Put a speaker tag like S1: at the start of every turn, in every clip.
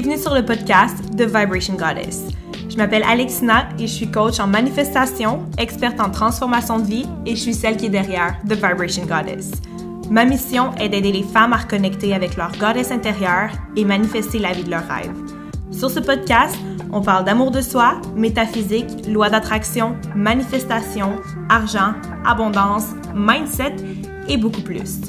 S1: Bienvenue sur le podcast The Vibration Goddess. Je m'appelle Alexina et je suis coach en manifestation, experte en transformation de vie et je suis celle qui est derrière The Vibration Goddess. Ma mission est d'aider les femmes à reconnecter avec leur goddess intérieure et manifester la vie de leurs rêves. Sur ce podcast, on parle d'amour de soi, métaphysique, loi d'attraction, manifestation, argent, abondance, mindset et beaucoup plus.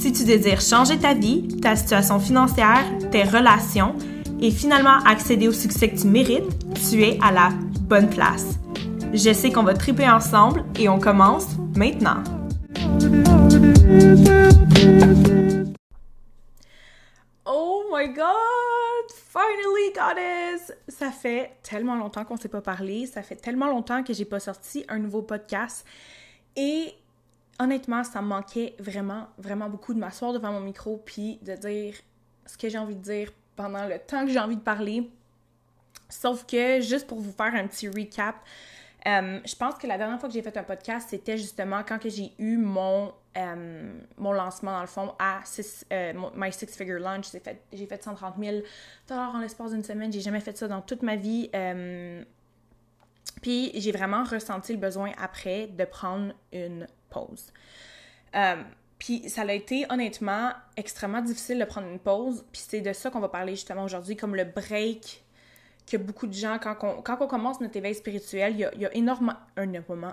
S1: Si tu désires changer ta vie, ta situation financière, tes relations et finalement accéder au succès que tu mérites, tu es à la bonne place. Je sais qu'on va triper ensemble et on commence maintenant. Oh my god! Finally, goddess! Ça fait tellement longtemps qu'on s'est pas parlé, ça fait tellement longtemps que j'ai pas sorti un nouveau podcast et honnêtement, ça me manquait vraiment, vraiment beaucoup de m'asseoir devant mon micro puis de dire ce que j'ai envie de dire pendant le temps que j'ai envie de parler. Sauf que, juste pour vous faire un petit recap, euh, je pense que la dernière fois que j'ai fait un podcast, c'était justement quand j'ai eu mon, euh, mon lancement, dans le fond, à six, euh, My Six Figure Launch. J'ai fait, fait 130 000 en l'espace d'une semaine. J'ai jamais fait ça dans toute ma vie. puis j'ai vraiment ressenti le besoin après de prendre une pause. Puis ça a été honnêtement extrêmement difficile de prendre une pause. Puis c'est de ça qu'on va parler justement aujourd'hui, comme le break que beaucoup de gens, quand on, quand on commence notre éveil spirituel, il y a, énormément... Un moment.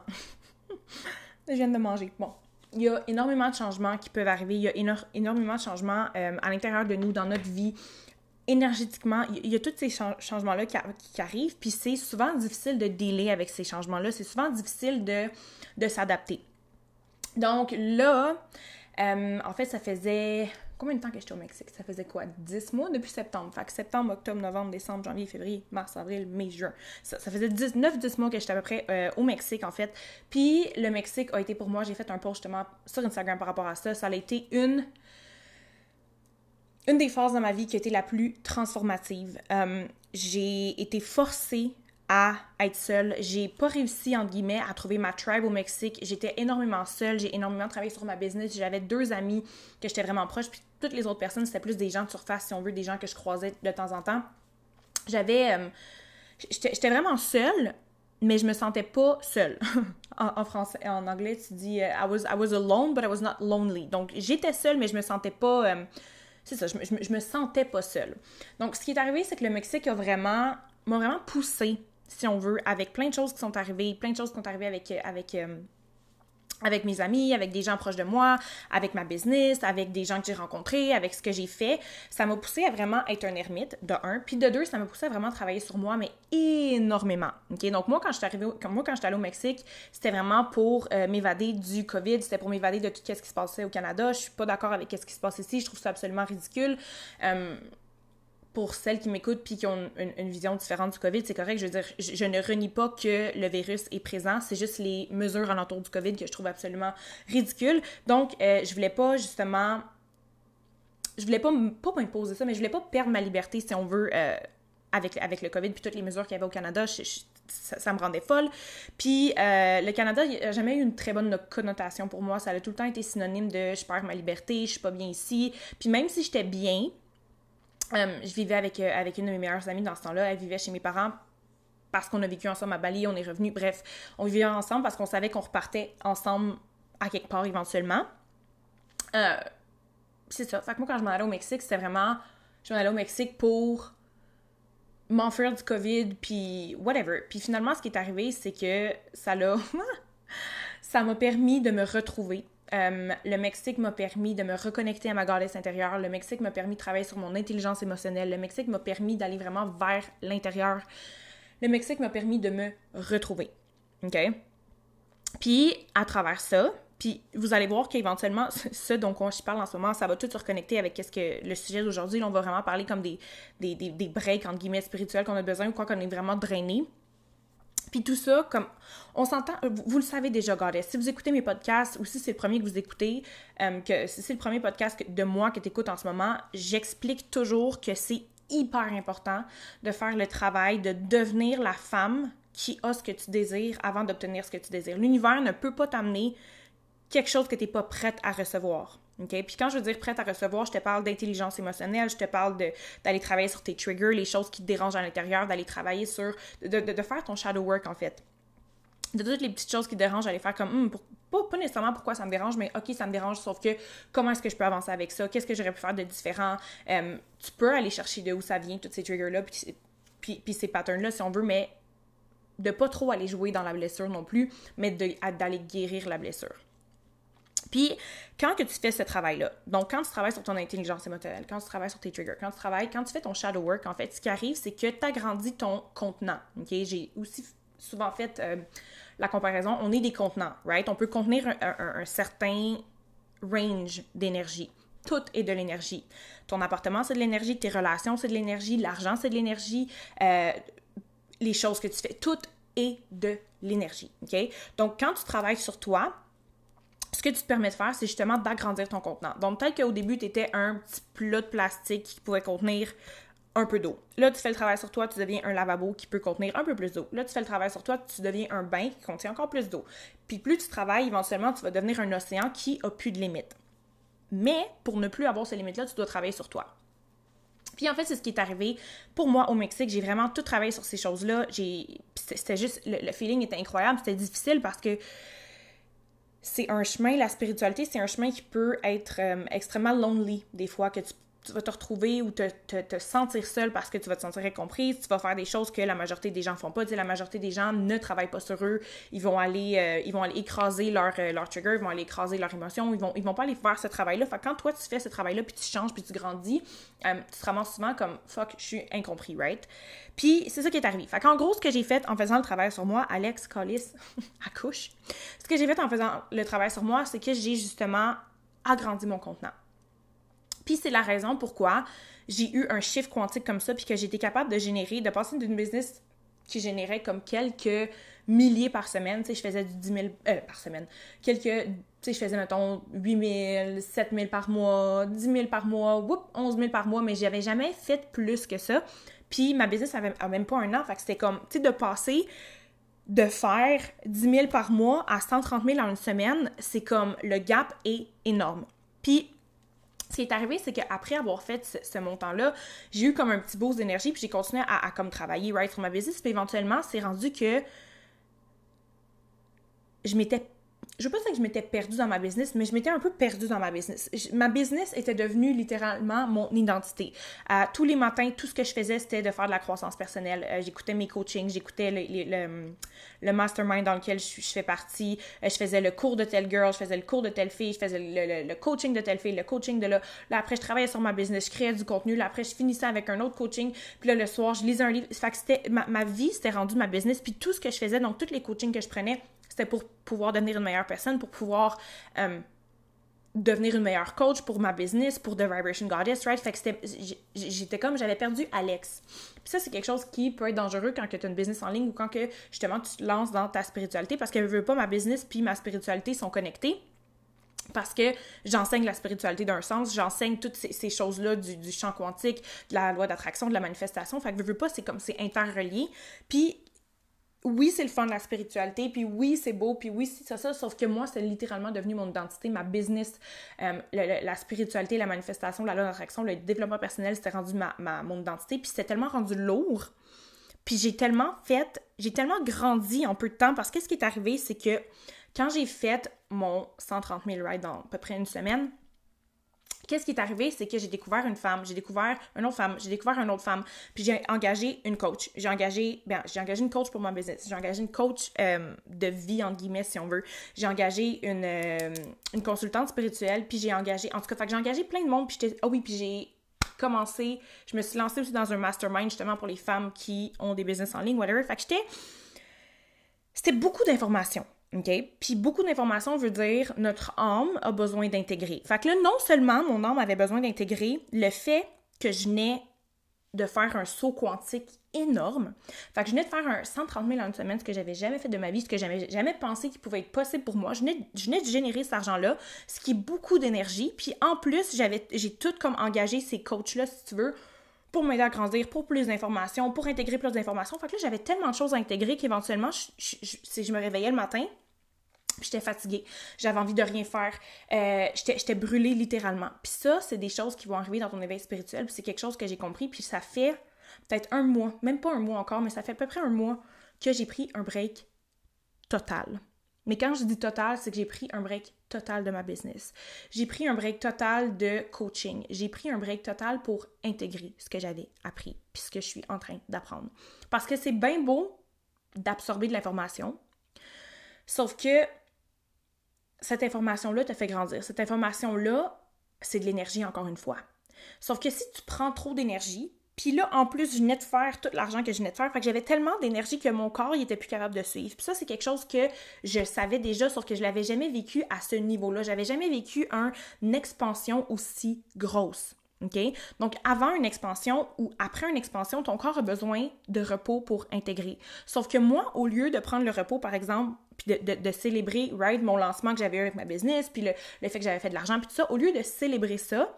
S1: Je viens de manger. Bon. Il y a énormément de changements qui peuvent arriver. Il y a énormément de changements euh, à l'intérieur de nous, dans notre vie, énergétiquement. Il y a tous ces changements-là qui, arrivent. Puis c'est souvent difficile de dealer avec ces changements-là. C'est souvent difficile de s'adapter. Donc là, euh, en fait, ça faisait combien de temps que j'étais au Mexique? Ça faisait quoi? 10 mois depuis septembre. Fait que septembre, octobre, novembre, décembre, janvier, février, mars, avril, mai, juin. Ça, faisait 9-10 mois que j'étais à peu près euh, au Mexique, en fait. Puis le Mexique a été pour moi, j'ai fait un post justement sur Instagram par rapport à ça. Ça a été une une des phases de ma vie qui a été la plus transformative. Euh, j'ai été forcée à être seule. J'ai pas réussi, entre guillemets, à trouver ma tribe au Mexique. J'étais énormément seule. J'ai énormément travaillé sur ma business. J'avais deux amis que j'étais vraiment proche. Puis toutes les autres personnes, c'était plus des gens de surface, si on veut, des gens que je croisais de temps en temps. J'avais. Euh, j'étais vraiment seule, mais je me sentais pas seule. en, français, en anglais, tu dis euh, I, was, I was alone, but I was not lonely. Donc j'étais seule, mais je me sentais pas. Euh, c'est ça, je, je, je, me sentais pas seule. Donc ce qui est arrivé, c'est que le Mexique a vraiment. m'a vraiment poussée si on veut, avec plein de choses qui sont arrivées, plein de choses qui sont arrivées avec, euh, avec, euh, avec mes amis, avec des gens proches de moi, avec ma business, avec des gens que j'ai rencontrés, avec ce que j'ai fait. Ça m'a poussé à vraiment être un ermite, de un. Puis de deux, ça m'a poussé à vraiment travailler sur moi, mais énormément. OK? Donc moi, quand je suis arrivée, moi, quand j'étais allée au Mexique, c'était vraiment pour euh, m'évader du COVID, c'était pour m'évader de tout ce qui se passait au Canada. Je suis pas d'accord avec ce qui se passe ici, je trouve ça absolument ridicule pour celles qui m'écoutent puis qui ont une, vision différente du COVID, c'est correct. Je veux dire, je, ne renie pas que le virus est présent. C'est juste les mesures alentour du COVID que je trouve absolument ridicules. Donc, euh, je voulais pas justement. Je voulais pas, pas m'imposer ça, mais je voulais pas perdre ma liberté, si on veut, euh, avec, avec le COVID puis toutes les mesures qu'il y avait au Canada. ça, me rendait folle. Puis euh, le Canada, n'a jamais eu une très bonne connotation pour moi. Ça a tout le temps été synonyme de je perds ma liberté, je suis pas bien ici. Puis même si j'étais bien, euh, je vivais avec, euh, avec une de mes meilleures amies dans ce temps-là. Elle vivait chez mes parents parce qu'on a vécu ensemble à Bali, on est revenus. Bref, on vivait ensemble parce qu'on savait qu'on repartait ensemble à quelque part éventuellement. Euh, c'est ça. Fait que moi, quand je m'en allais au Mexique, c'était vraiment. Je m'en allais au Mexique pour m'enfuir du COVID, puis whatever. Puis finalement, ce qui est arrivé, c'est que ça l'a. ça m'a permis de me retrouver euh, le Mexique m'a permis de me reconnecter à ma goddess intérieure. Le Mexique m'a permis de travailler sur mon intelligence émotionnelle. Le Mexique m'a permis d'aller vraiment vers l'intérieur. Le Mexique m'a permis de me retrouver. OK? Puis, à travers ça, puis vous allez voir qu'éventuellement, ce dont je parle en ce moment, ça va tout se reconnecter avec ce que le sujet d'aujourd'hui. On va vraiment parler comme des, des, des, breaks, entre guillemets, spirituels qu'on a besoin ou quoi qu'on est vraiment drainé. Puis tout ça, comme on s'entend, vous, le savez déjà, Goddess. Si vous écoutez mes podcasts ou si c'est le premier que vous écoutez, euh, que si c'est le premier podcast de moi que tu écoutes en ce moment, j'explique toujours que c'est hyper important de faire le travail de devenir la femme qui a ce que tu désires avant d'obtenir ce que tu désires. L'univers ne peut pas t'amener quelque chose que tu n'es pas prête à recevoir. OK? Puis quand je veux dire prête à recevoir, je te parle d'intelligence émotionnelle, je te parle d'aller travailler sur tes triggers, les choses qui te dérangent à l'intérieur, d'aller travailler sur. De, faire ton shadow work, en fait. De toutes les petites choses qui te dérangent, d'aller faire comme. Hum, pas, nécessairement pourquoi ça me dérange, mais OK, ça me dérange, sauf que comment est-ce que je peux avancer avec ça? Qu'est-ce que j'aurais pu faire de différent? tu peux aller chercher de où ça vient, tous ces triggers-là, puis, puis ces patterns-là, si on veut, mais de pas trop aller jouer dans la blessure non plus, mais d'aller guérir la blessure. Puis, quand que tu fais ce travail-là, donc quand tu travailles sur ton intelligence émotionnelle, quand tu travailles sur tes triggers, quand tu travailles, quand tu fais ton shadow work, en fait, ce qui arrive, c'est que tu agrandis ton contenant. OK? J'ai aussi souvent fait euh, la comparaison. On est des contenants, right? On peut contenir un, certain range d'énergie. Tout est de l'énergie. Ton appartement, c'est de l'énergie. Tes relations, c'est de l'énergie. L'argent, c'est de l'énergie. Euh, les choses que tu fais, tout est de l'énergie. OK? Donc, quand tu travailles sur toi, ce que tu te permets de faire, c'est justement d'agrandir ton contenant. Donc, peut-être qu'au début, tu étais un petit plat de plastique qui pouvait contenir un peu d'eau. Là, tu fais le travail sur toi, tu deviens un lavabo qui peut contenir un peu plus d'eau. Là, tu fais le travail sur toi, tu deviens un bain qui contient encore plus d'eau. Puis plus tu travailles, éventuellement, tu vas devenir un océan qui a plus de limites. Mais pour ne plus avoir ces limites-là, tu dois travailler sur toi. Puis en fait, c'est ce qui est arrivé pour moi au Mexique. J'ai vraiment tout travaillé sur ces choses-là. C'était juste. Le, feeling était incroyable. C'était difficile parce que c'est un chemin, la spiritualité, c'est un chemin qui peut être euh, extrêmement lonely des fois, que tu tu vas te retrouver ou te, te, sentir seul parce que tu vas te sentir incomprise, tu vas faire des choses que la majorité des gens font pas. Tu sais, la majorité des gens ne travaillent pas sur eux, ils vont aller, euh, ils vont aller écraser leur, euh, leur trigger, ils vont aller écraser leurs émotions, ils vont, ils vont pas aller faire ce travail-là. Fait quand toi tu fais ce travail-là, puis tu changes, puis tu grandis, euh, tu te ramasses souvent comme fuck, je suis incompris, right? Puis c'est ça qui est arrivé. Fait qu'en gros, ce que j'ai fait en faisant le travail sur moi, Alex Collis accouche, ce que j'ai fait en faisant le travail sur moi, c'est que j'ai justement agrandi mon contenant. Puis c'est la raison pourquoi j'ai eu un chiffre quantique comme ça, puis que j'étais capable de générer, de passer d'une business qui générait comme quelques milliers par semaine, tu sais, je faisais du 10 000 euh, par semaine, quelques, tu sais, je faisais, mettons, 8 000, 7 000 par mois, 10 000 par mois, whoop, 11 000 par mois, mais j'avais jamais fait plus que ça. Puis ma business avait, même pas un an, fait que c'était comme, tu sais, de passer de faire 10 000 par mois à 130 000 en une semaine, c'est comme, le gap est énorme. Puis qui est arrivé, c'est qu'après avoir fait ce, montant-là, j'ai eu comme un petit boost d'énergie, puis j'ai continué à, comme travailler right sur ma business, puis éventuellement, c'est rendu que je m'étais je veux pas dire que je m'étais perdue dans ma business, mais je m'étais un peu perdue dans ma business. ma business était devenue littéralement mon identité. Euh, tous les matins, tout ce que je faisais, c'était de faire de la croissance personnelle. Euh, j'écoutais mes coachings, j'écoutais le, le, mastermind dans lequel je, fais partie. Euh, je faisais le cours de telle girl, je faisais le cours de telle fille, je faisais le, coaching de telle fille, le coaching de là. Là, après, je travaillais sur ma business, je créais du contenu. Là, après, je finissais avec un autre coaching. Puis là, le soir, je lisais un livre. Fait que c'était, ma, ma vie, c'était rendu ma business. Puis tout ce que je faisais, donc tous les coachings que je prenais, c'était pour pouvoir devenir une meilleure personne, pour pouvoir euh, devenir une meilleure coach pour ma business, pour The Vibration Goddess, right? Fait que j'étais comme, j'avais perdu Alex. Puis ça, c'est quelque chose qui peut être dangereux quand tu as une business en ligne ou quand que, justement, tu te lances dans ta spiritualité parce que je veux pas ma business puis ma spiritualité sont connectées parce que j'enseigne la spiritualité d'un sens, j'enseigne toutes ces, choses-là du, du, champ quantique, de la loi d'attraction, de la manifestation. Fait que je veux pas, c'est comme c'est interrelié. Puis oui, c'est le fun de la spiritualité, puis oui, c'est beau, puis oui, c'est ça, sauf que moi, c'est littéralement devenu mon identité, ma business, euh, la spiritualité, la manifestation, la loi d'attraction, le développement personnel, c'était rendu ma, ma, mon identité, puis c'était tellement rendu lourd, puis j'ai tellement fait, j'ai tellement grandi en peu de temps, parce que ce qui est arrivé, c'est que quand j'ai fait mon 130 000 rides dans à peu près une semaine, Qu'est-ce qui est arrivé, c'est que j'ai découvert une femme, j'ai découvert une autre femme, j'ai découvert une autre femme, puis j'ai engagé une coach. J'ai engagé, bien, j'ai engagé une coach pour mon business. J'ai engagé une coach euh, de vie, entre guillemets, si on veut. J'ai engagé une, euh, une consultante spirituelle, puis j'ai engagé, en tout cas, j'ai engagé plein de monde, puis j'étais, oh oui, puis j'ai commencé, je me suis lancée aussi dans un mastermind, justement, pour les femmes qui ont des business en ligne, whatever. Fait que j'étais, c'était beaucoup d'informations. OK? Puis beaucoup d'informations veut dire notre âme a besoin d'intégrer. Fait que là, non seulement mon âme avait besoin d'intégrer le fait que je venais de faire un saut quantique énorme. Fait que je venais de faire un 130 000 en une semaine, ce que j'avais jamais fait de ma vie, ce que j'avais jamais pensé qu'il pouvait être possible pour moi. Je venais, je venais de générer cet argent-là, ce qui est beaucoup d'énergie. Puis en plus, j'avais, j'ai tout comme engagé ces coachs-là, si tu veux, pour m'aider à grandir, pour plus d'informations, pour intégrer plus d'informations. Fait que là, j'avais tellement de choses à intégrer qu'éventuellement, je, je, me réveillais le matin, J'étais fatiguée, j'avais envie de rien faire, euh, j'étais brûlée littéralement. Puis ça, c'est des choses qui vont arriver dans ton éveil spirituel, puis c'est quelque chose que j'ai compris, puis ça fait peut-être un mois, même pas un mois encore, mais ça fait à peu près un mois que j'ai pris un break total. Mais quand je dis total, c'est que j'ai pris un break total de ma business. J'ai pris un break total de coaching. J'ai pris un break total pour intégrer ce que j'avais appris, puis ce que je suis en train d'apprendre. Parce que c'est bien beau d'absorber de l'information, sauf que cette information-là te fait grandir. Cette information-là, c'est de l'énergie, encore une fois. Sauf que si tu prends trop d'énergie, puis là, en plus, je venais de faire tout l'argent que je venais de faire. Fait que j'avais tellement d'énergie que mon corps, il était plus capable de suivre. Puis ça, c'est quelque chose que je savais déjà, sauf que je l'avais jamais vécu à ce niveau-là. J'avais jamais vécu une expansion aussi grosse. OK? Donc, avant une expansion ou après une expansion, ton corps a besoin de repos pour intégrer. Sauf que moi, au lieu de prendre le repos, par exemple, puis de, célébrer, right, mon lancement que j'avais eu avec ma business, puis le, le fait que j'avais fait de l'argent, puis tout ça, au lieu de célébrer ça,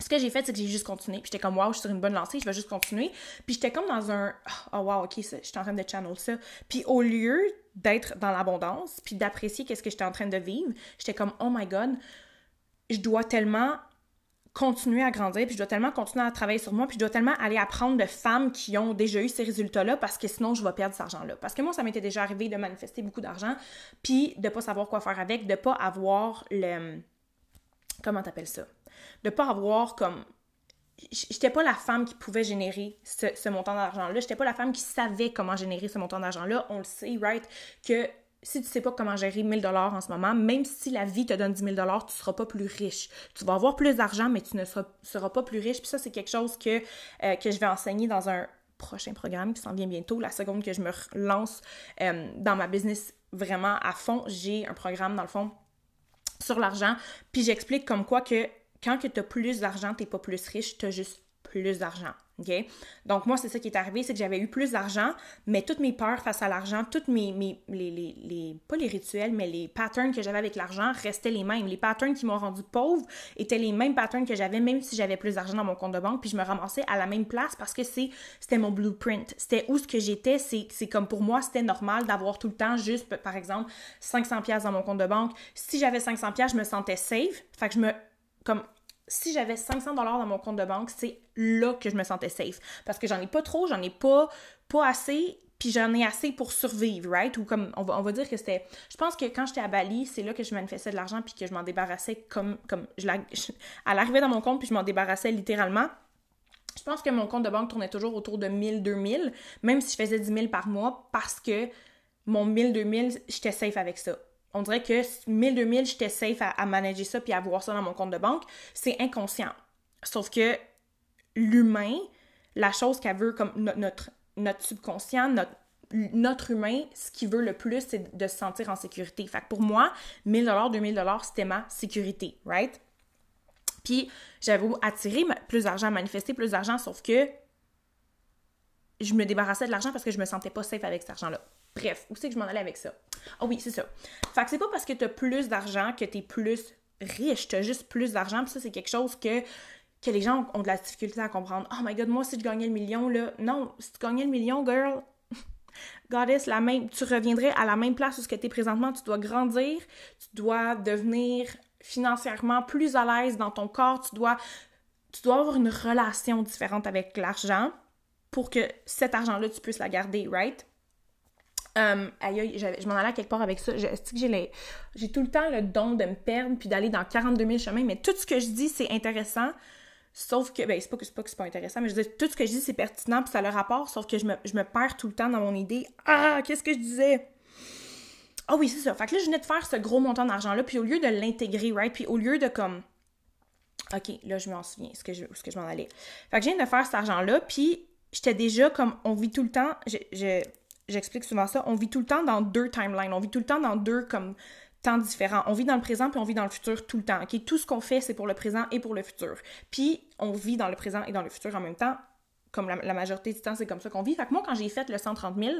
S1: ce que j'ai fait, c'est que j'ai juste continué. Puis j'étais comme, waouh, je suis sur une bonne lancée, je vais juste continuer. Puis j'étais comme dans un, oh wow, ok, j'étais en train de channel ça. Puis au lieu d'être dans l'abondance, puis d'apprécier qu'est-ce que j'étais en train de vivre, j'étais comme, oh my god, je dois tellement continuer à grandir, puis je dois tellement continuer à travailler sur moi, puis je dois tellement aller apprendre de femmes qui ont déjà eu ces résultats-là, parce que sinon, je vais perdre cet argent-là. Parce que moi, ça m'était déjà arrivé de manifester beaucoup d'argent, puis de pas savoir quoi faire avec, de pas avoir le... Comment t'appelles ça? De pas avoir comme j'étais pas la femme qui pouvait générer ce, montant d'argent-là. J'étais pas la femme qui savait comment générer ce montant d'argent-là. On le sait, right? Que si tu sais pas comment gérer 1000 dollars en ce moment, même si la vie te donne 10 000 dollars, tu seras pas plus riche. Tu vas avoir plus d'argent, mais tu ne seras, pas plus riche. Puis ça, c'est quelque chose que, euh, que je vais enseigner dans un prochain programme qui s'en vient bientôt. La seconde que je me lance euh, dans ma business vraiment à fond, j'ai un programme dans le fond sur l'argent. Puis j'explique comme quoi que quand tu as plus d'argent, tu n'es pas plus riche, tu as juste plus d'argent. Donc, moi, c'est ça qui est arrivé, c'est que j'avais eu plus d'argent, mais toutes mes peurs face à l'argent, toutes mes, mes les, les, les, pas les rituels, mais les patterns que j'avais avec l'argent restaient les mêmes. Les patterns qui m'ont rendu pauvre étaient les mêmes patterns que j'avais, même si j'avais plus d'argent dans mon compte de banque, puis je me ramassais à la même place parce que c'est, c'était mon blueprint. C'était où ce que j'étais, c'est, c'est comme pour moi, c'était normal d'avoir tout le temps juste, par exemple, 500 pièces dans mon compte de banque. Si j'avais 500 pièces, je me sentais safe. Fait que je me, comme, si j'avais 500 dollars dans mon compte de banque, c'est là que je me sentais safe. Parce que j'en ai pas trop, j'en ai pas, pas assez, puis j'en ai assez pour survivre, right? Ou comme, on va, on va dire que c'était... Je pense que quand j'étais à Bali, c'est là que je manifestais de l'argent puis que je m'en débarrassais comme... comme je la, elle dans mon compte puis je m'en débarrassais littéralement. Je pense que mon compte de banque tournait toujours autour de 1000, 2000, même si je faisais 10 000 par mois, parce que mon 1000, 2000, j'étais safe avec ça on dirait que 1000, 2000, j'étais safe à, manager ça puis à voir ça dans mon compte de banque. C'est inconscient. Sauf que l'humain, la chose qu'elle veut, comme notre, notre subconscient, notre, notre humain, ce qu'il veut le plus, c'est de se sentir en sécurité. Fait que pour moi, 1000 2000 c'était ma sécurité, right? Puis j'avais attiré plus d'argent, manifester plus d'argent, sauf que je me débarrassais de l'argent parce que je me sentais pas safe avec cet argent-là. Bref, où c'est que je m'en allais avec ça? Ah oui, c'est ça. Fait que c'est pas parce que t'as plus d'argent que t'es plus riche, t'as juste plus d'argent, puis ça, c'est quelque chose que, que les gens ont de la difficulté à comprendre. Oh my god, moi, si je gagnais le million, là, non, si tu gagnais le million, girl, goddess, la même, tu reviendrais à la même place où tu es présentement, tu dois grandir, tu dois devenir financièrement plus à l'aise dans ton corps, tu dois, tu dois avoir une relation différente avec l'argent pour que cet argent-là, tu puisses la garder, right? Um, aïe, je m'en allais à quelque part avec ça. J'ai j'ai tout le temps le don de me perdre puis d'aller dans 42 000 chemins, mais tout ce que je dis, c'est intéressant. Sauf que, ben, c'est pas que c'est pas, pas intéressant, mais je dis, tout ce que je dis, c'est pertinent puis ça a le rapport, sauf que je me, je me perds tout le temps dans mon idée. Ah, qu'est-ce que je disais? Ah oui, c'est ça. Fait que là, je venais de faire ce gros montant d'argent-là, puis au lieu de l'intégrer, right? Puis au lieu de comme. OK, là, je m'en souviens, ce que je, ce que je m'en allais. Fait que je viens de faire cet argent-là, puis j'étais déjà comme. On vit tout le temps. J'explique souvent ça, on vit tout le temps dans deux timelines, on vit tout le temps dans deux comme temps différents. On vit dans le présent puis on vit dans le futur tout le temps. Tout ce qu'on fait c'est pour le présent et pour le futur. Puis on vit dans le présent et dans le futur en même temps comme la, majorité du temps, c'est comme ça qu'on vit. Fait que moi, quand j'ai fait le 130 000,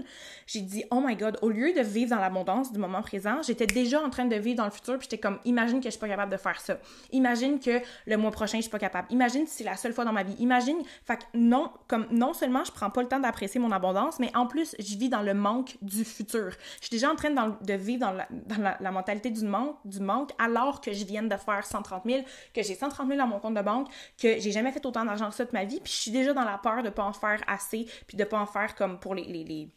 S1: j'ai dit, oh my god, au lieu de vivre dans l'abondance du moment présent, j'étais déjà en train de vivre dans le futur, puis j'étais comme, imagine que je suis pas capable de faire ça. Imagine que le mois prochain, je suis pas capable. Imagine si c'est la seule fois dans ma vie. Imagine, fait que non, comme, non seulement je prends pas le temps d'apprécier mon abondance, mais en plus, je vis dans le manque du futur. Je suis déjà en train de vivre dans, la, mentalité du manque, du manque, alors que je viens de faire 130 000, que j'ai 130 000 dans mon compte de banque, que j'ai jamais fait autant d'argent que ça de ma vie, puis je suis déjà dans la peur de pas en faire assez, puis de pas en faire comme pour les, les,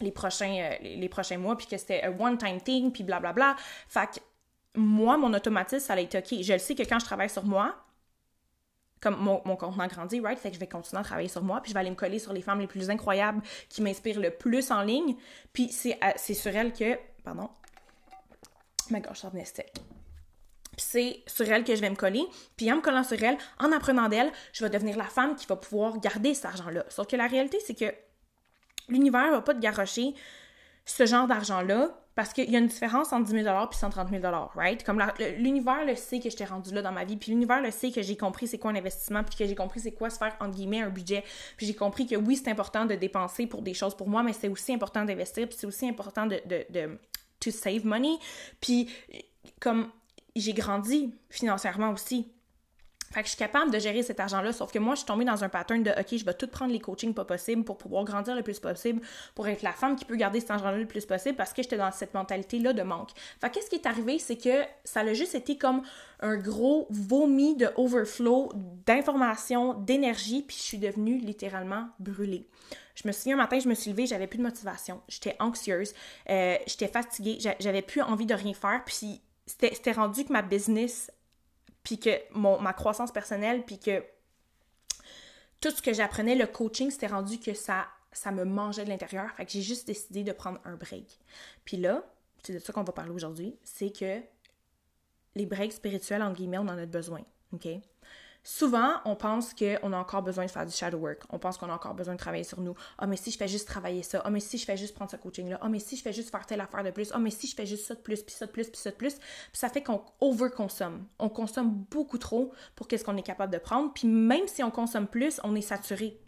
S1: les, prochains, euh, les, prochains mois, puis que c'était un one-time thing, puis blablabla. Fait que moi, mon automatisme, ça a été OK. Je le sais que quand je travaille sur moi, comme mon, mon contenant grandit, right? Fait que je vais continuer à travailler sur moi, puis je vais aller me coller sur les femmes les plus incroyables qui m'inspirent le plus en ligne. Puis c'est, c'est sur elles que. Pardon. Ma gorge sort c'est sur elle que je vais me coller. Puis en me collant sur elle, en apprenant d'elle, je vais devenir la femme qui va pouvoir garder cet argent-là. Sauf que la réalité, c'est que l'univers va pas te garrocher ce genre d'argent-là parce qu'il y a une différence entre 10 000 et 130 000 right? Comme l'univers le sait que je t'ai rendu là dans ma vie, puis l'univers le sait que j'ai compris c'est quoi un investissement, puis que j'ai compris c'est quoi se faire, entre guillemets, un budget, puis j'ai compris que oui, c'est important de dépenser pour des choses pour moi, mais c'est aussi important d'investir, puis c'est aussi important de, de, de to save money, puis comme j'ai grandi financièrement aussi. Fait que je suis capable de gérer cet argent-là, sauf que moi, je suis tombée dans un pattern de OK, je vais tout prendre les coachings pas possible pour pouvoir grandir le plus possible, pour être la femme qui peut garder cet argent-là le plus possible parce que j'étais dans cette mentalité-là de manque. Fait qu'est-ce qui est arrivé, c'est que ça a juste été comme un gros vomi de overflow d'informations, d'énergie, puis je suis devenue littéralement brûlée. Je me souviens un matin, je me suis levée, j'avais plus de motivation, j'étais anxieuse, euh, j'étais fatiguée, j'avais plus envie de rien faire, puis c'était rendu que ma business, puis que mon, ma croissance personnelle, puis que tout ce que j'apprenais, le coaching, c'était rendu que ça, ça me mangeait de l'intérieur. Fait que j'ai juste décidé de prendre un break. Puis là, c'est de ça qu'on va parler aujourd'hui, c'est que les breaks spirituels, en guillemets, on en a besoin. OK? Souvent, on pense qu'on a encore besoin de faire du shadow work. On pense qu'on a encore besoin de travailler sur nous. Ah, mais si je fais juste travailler ça. Ah, mais si je fais juste prendre ce coaching-là. Ah, mais si je fais juste faire telle affaire de plus. Ah, mais si je fais juste ça de plus, puis ça de plus, puis ça de plus. Puis ça fait qu'on overconsomme. On consomme beaucoup trop pour qu'est-ce qu'on est capable de prendre. Puis même si on consomme plus, on est saturé.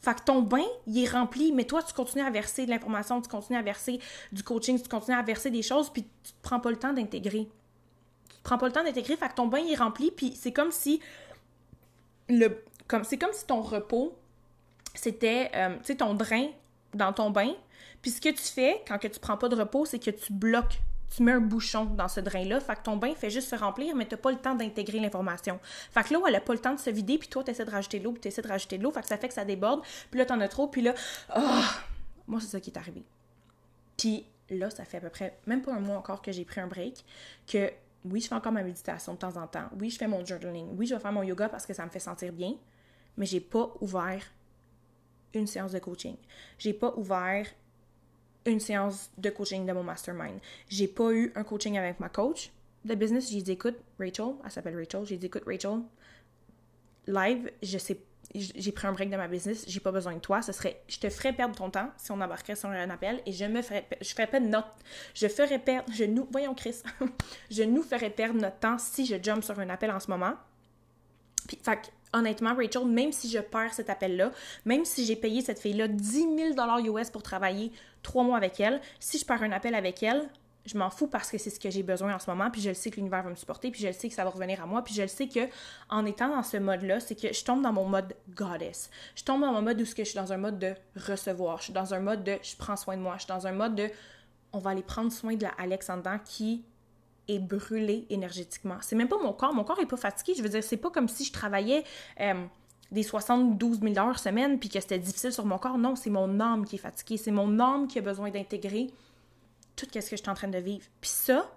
S1: Fait que ton bain, il est rempli, mais toi, tu continues à verser de l'information, tu continues à verser du coaching, tu continues à verser des choses, puis tu te prends pas le temps d'intégrer. Tu te prends pas le temps d'intégrer, fait que ton bain, il est rempli, puis c'est comme si comme c'est comme si ton repos c'était euh, tu ton drain dans ton bain puis ce que tu fais quand que tu prends pas de repos c'est que tu bloques tu mets un bouchon dans ce drain-là, fait que ton bain fait juste se remplir, mais t'as pas le temps d'intégrer l'information. Fait que l'eau, elle a pas le temps de se vider, puis toi, t'essaies de rajouter de l'eau, puis t'essaies de rajouter de l'eau, fait que ça fait que ça déborde, puis là, t'en as trop, puis là, oh! moi, c'est ça qui est arrivé. Puis là, ça fait à peu près, même pas un mois encore que j'ai pris un break, que oui, je fais encore ma méditation de temps en temps. Oui, je fais mon journaling. Oui, je vais faire mon yoga parce que ça me fait sentir bien. Mais j'ai pas ouvert une séance de coaching. J'ai pas ouvert une séance de coaching de mon mastermind. J'ai pas eu un coaching avec ma coach de business. J'ai dit, écoute, Rachel, elle s'appelle Rachel. J'ai dit, écoute, Rachel, live, je sais j'ai pris un break de ma business, j'ai pas besoin de toi, ce serait je te ferais perdre ton temps si on embarquerait sur un appel et je me ferais je ferais pas de notre je ferais perdre je nous voyons Chris, je nous ferais perdre notre temps si je jump sur un appel en ce moment. Puis fait honnêtement Rachel, même si je perds cet appel là, même si j'ai payé cette fille là 10 000 US pour travailler trois mois avec elle, si je perds un appel avec elle, je m'en fous parce que c'est ce que j'ai besoin en ce moment, puis je le sais que l'univers va me supporter, puis je le sais que ça va revenir à moi, puis je le sais que en étant dans ce mode-là, c'est que je tombe dans mon mode goddess. Je tombe dans mon mode où je suis dans un mode de recevoir, je suis dans un mode de je prends soin de moi, je suis dans un mode de on va aller prendre soin de la Alex en dedans qui est brûlée énergétiquement. C'est même pas mon corps, mon corps est pas fatigué, je veux dire, c'est pas comme si je travaillais euh, des 72 000 heures semaine puis que c'était difficile sur mon corps. Non, c'est mon âme qui est fatiguée, c'est mon âme qui a besoin d'intégrer tout ce que je suis en train de vivre. Puis ça,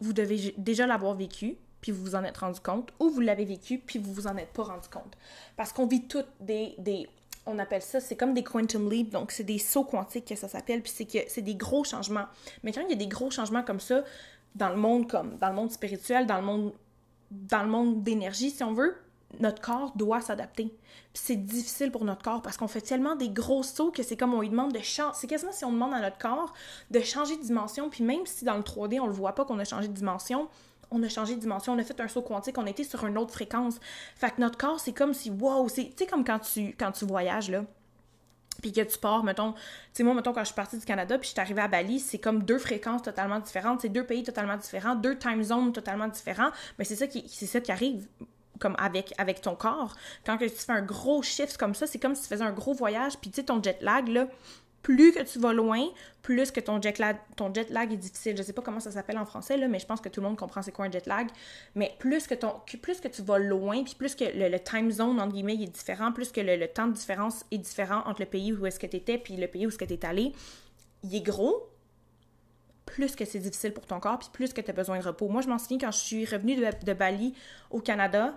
S1: vous devez déjà l'avoir vécu, puis vous vous en êtes rendu compte, ou vous l'avez vécu, puis vous vous en êtes pas rendu compte. Parce qu'on vit toutes des, on appelle ça, c'est comme des quantum leap, donc c'est des sauts quantiques que ça s'appelle, puis c'est que c'est des gros changements. Mais quand il y a des gros changements comme ça, dans le monde comme dans le monde spirituel, dans le monde dans le monde d'énergie, si on veut, notre corps doit s'adapter. c'est difficile pour notre corps parce qu'on fait tellement des gros sauts que c'est comme on lui demande de changer. C'est quasiment si on demande à notre corps de changer de dimension, puis même si dans le 3D on le voit pas qu'on a changé de dimension, on a changé de dimension, on a fait un saut quantique, on était sur une autre fréquence. Fait que notre corps, c'est comme si, wow, c'est, tu sais, comme quand tu, voyages, là puis que tu pars, mettons, tu sais, moi, mettons, quand je suis partie du Canada, puis je suis arrivée à Bali, c'est comme deux fréquences totalement différentes, c'est deux pays totalement différents, deux time zones totalement différents, mais c'est ça c'est ça qui arrive comme avec, ton corps. Quand tu fais un gros shift comme ça, c'est comme si tu faisais un gros voyage, puis tu sais, ton jet lag, là, plus que tu vas loin, plus que ton jet lag, ton jet lag est difficile. Je sais pas comment ça s'appelle en français, là, mais je pense que tout le monde comprend c'est quoi un jet lag. Mais plus que, ton, plus que tu vas loin, puis plus que le, time zone, entre guillemets, est différent, plus que le, temps de différence est différent entre le pays où est-ce que tu étais puis le pays où est-ce que tu es allé, il est gros, plus que c'est difficile pour ton corps, puis plus que tu as besoin de repos. Moi, je m'en souviens quand je suis revenue de, Bali au Canada,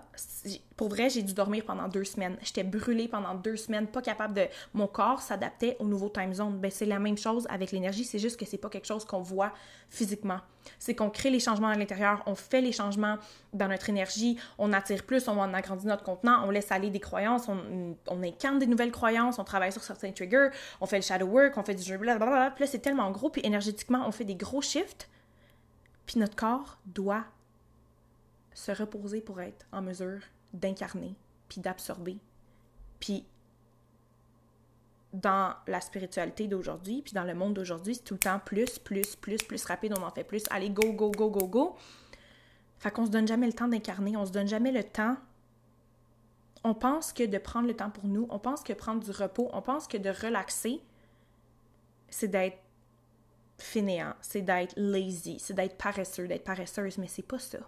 S1: pour vrai, j'ai dû dormir pendant deux semaines. J'étais brûlée pendant deux semaines, pas capable de... Mon corps s'adaptait au nouveau time zone. Ben, c'est la même chose avec l'énergie, c'est juste que c'est pas quelque chose qu'on voit physiquement. C'est qu'on crée les changements à l'intérieur, on fait les changements dans notre énergie, on attire plus, on agrandit notre contenant, on laisse aller des croyances, on, on incarne des nouvelles croyances, on travaille sur certains triggers, on fait le shadow work, on fait du jeu, blablabla. Puis là, c'est tellement gros, puis énergétiquement, on fait des gros shifts, puis notre corps doit se reposer pour être en mesure d'incarner, puis d'absorber. Puis dans la spiritualité d'aujourd'hui, puis dans le monde d'aujourd'hui, c'est tout le temps plus, plus, plus, plus rapide, on en fait plus. Allez, go, go, go, go, go. Fait qu'on se donne jamais le temps d'incarner, on se donne jamais le temps. On pense que de prendre le temps pour nous, on pense que prendre du repos, on pense que de relaxer, c'est d'être fainéant, c'est d'être lazy, c'est d'être paresseux, d'être paresseuse, mais c'est pas ça.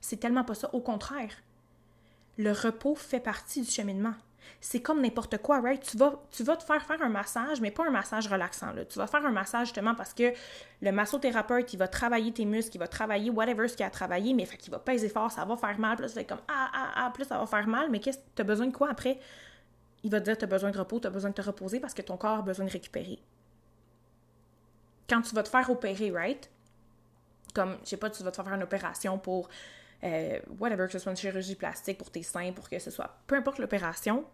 S1: C'est tellement pas ça. Au contraire, le repos fait partie du cheminement. C'est comme n'importe quoi, right? Tu vas, te faire faire un massage, mais pas un massage relaxant. Tu vas faire un massage justement parce que le massothérapeute, il va travailler tes muscles, il va travailler whatever ce qu'il a travaillé, mais fait qu'il va peser fort, ça va faire mal. Plus ça comme ah, ah, ah, plus ça va faire mal, mais qu'est-ce as besoin de quoi après? Il va te dire as besoin de repos, as besoin de te reposer parce que ton corps a besoin de récupérer. Quand tu vas te faire opérer, right? Comme, je sais pas, tu vas te faire une opération pour euh, whatever, que ce soit une chirurgie plastique pour tes seins, pour que ce soit, peu importe l'opération,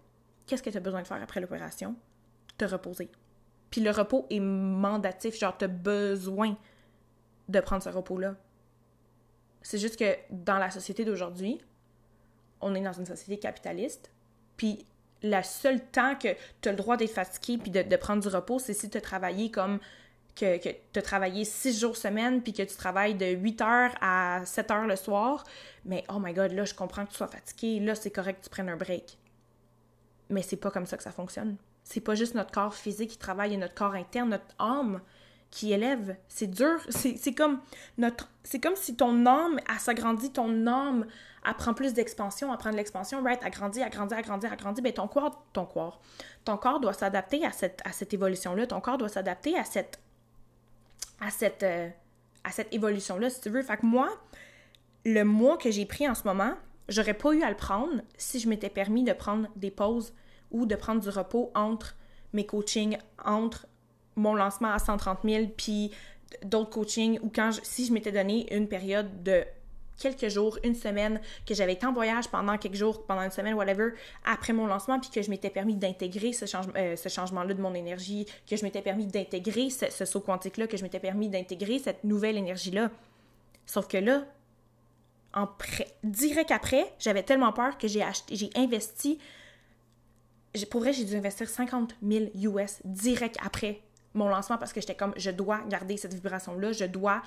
S1: qu'est-ce que tu as besoin de faire après l'opération? Te reposer. Puis le repos est mandatif, genre tu as besoin de prendre ce repos-là. C'est juste que dans la société d'aujourd'hui, on est dans une société capitaliste, puis le seul temps que tu as le droit d'être fatigué puis de, de, prendre du repos, c'est si tu as travaillé comme que, que tu as travaillé six jours semaine, puis que tu travailles de 8 heures à 7 heures le soir, mais oh my god, là, je comprends que tu sois fatigué, là, c'est correct que tu prennes un break. Mais c'est pas comme ça que ça fonctionne. C'est pas juste notre corps physique qui travaille et notre corps interne, notre âme qui élève. C'est dur. C'est comme notre. C'est comme si ton âme, s'agrandit, ton âme apprend plus d'expansion, apprend de l'expansion, right? Agrandit, agrandit, agrandit, agrandit. Ben ton corps, ton corps, ton corps doit s'adapter à cette, à cette évolution-là. Ton corps doit s'adapter à cette à cette, euh, à cette évolution-là, si tu veux. Fait que moi, le mois que j'ai pris en ce moment, j'aurais pas eu à le prendre si je m'étais permis de prendre des pauses ou de prendre du repos entre mes coachings, entre mon lancement à 130 000 puis d'autres coachings ou quand si je m'étais donné une période de quelques jours, une semaine, que j'avais été en voyage pendant quelques jours, pendant une semaine, whatever, après mon lancement, puis que je m'étais permis d'intégrer ce, euh, changement-là de mon énergie, que je m'étais permis d'intégrer ce, saut quantique-là, que je m'étais permis d'intégrer cette nouvelle énergie-là. Sauf que là, en direct après, j'avais tellement peur que j'ai acheté, j'ai investi, pour vrai, j'ai dû investir 50 000 US direct après mon lancement parce que j'étais comme, je dois garder cette vibration-là, je dois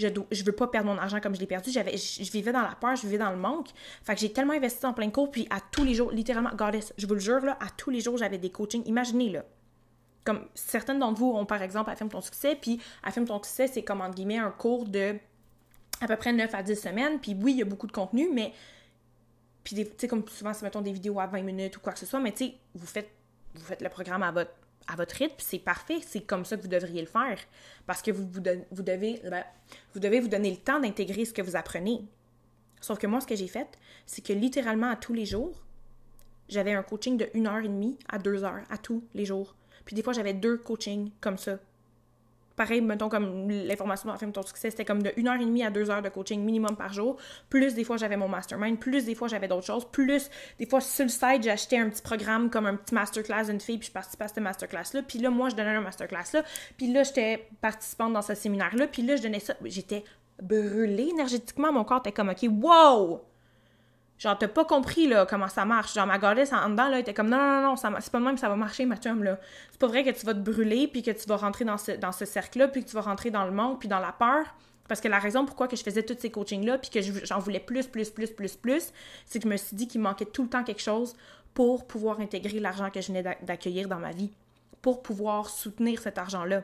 S1: je, je veux pas perdre mon argent comme je l'ai perdu. J'avais, je, vivais dans la peur, je vivais dans le manque. Fait que j'ai tellement investi en plein cours, puis à tous les jours, littéralement, goddess, je vous le jure, là, à tous les jours, j'avais des coachings. Imaginez, là. Comme certaines d'entre vous ont, par exemple, Affirme ton succès, puis Affirme ton succès, c'est comme, entre guillemets, un cours de à peu près 9 à 10 semaines. Puis oui, il y a beaucoup de contenu, mais. Puis, tu sais, comme souvent, c'est, mettons, des vidéos à 20 minutes ou quoi que ce soit, mais tu sais, vous faites, vous faites le programme à votre à votre rythme, c'est parfait, c'est comme ça que vous devriez le faire. Parce que vous, vous, devez, ben, vous devez vous donner le temps d'intégrer ce que vous apprenez. Sauf que moi, ce que j'ai fait, c'est que littéralement à tous les jours, j'avais un coaching de 1 heure et demie à 2 heures, à tous les jours. Puis des fois, j'avais deux coachings comme ça pareil, mettons comme l'information dans Film Ton Succès, c'était comme de 1h30 à 2 heures de coaching minimum par jour. Plus des fois, j'avais mon mastermind. Plus des fois, j'avais d'autres choses. Plus des fois, sur le site, acheté un petit programme comme un petit masterclass d'une fille, puis je participais à cette masterclass-là. Puis là, moi, je donnais un masterclass-là. Puis là, j'étais participante dans ce séminaire-là. Puis là, je donnais ça. J'étais brûlée énergétiquement. Mon corps était comme, OK, wow! Genre, t'as pas compris, là, comment ça marche. Genre, ma goddess, en dedans, là, était comme, non, non, non, non c'est pas de même ça va marcher, ma chum, là. C'est pas vrai que tu vas te brûler, puis que tu vas rentrer dans ce, cercle-là, puis que tu vas rentrer dans le manque, puis dans la peur. Parce que la raison pourquoi que je faisais tous ces coachings-là, puis que j'en voulais plus, plus, plus, plus, plus, c'est que je me suis dit qu'il manquait tout le temps quelque chose pour pouvoir intégrer l'argent que je venais d'accueillir dans ma vie, pour pouvoir soutenir cet argent-là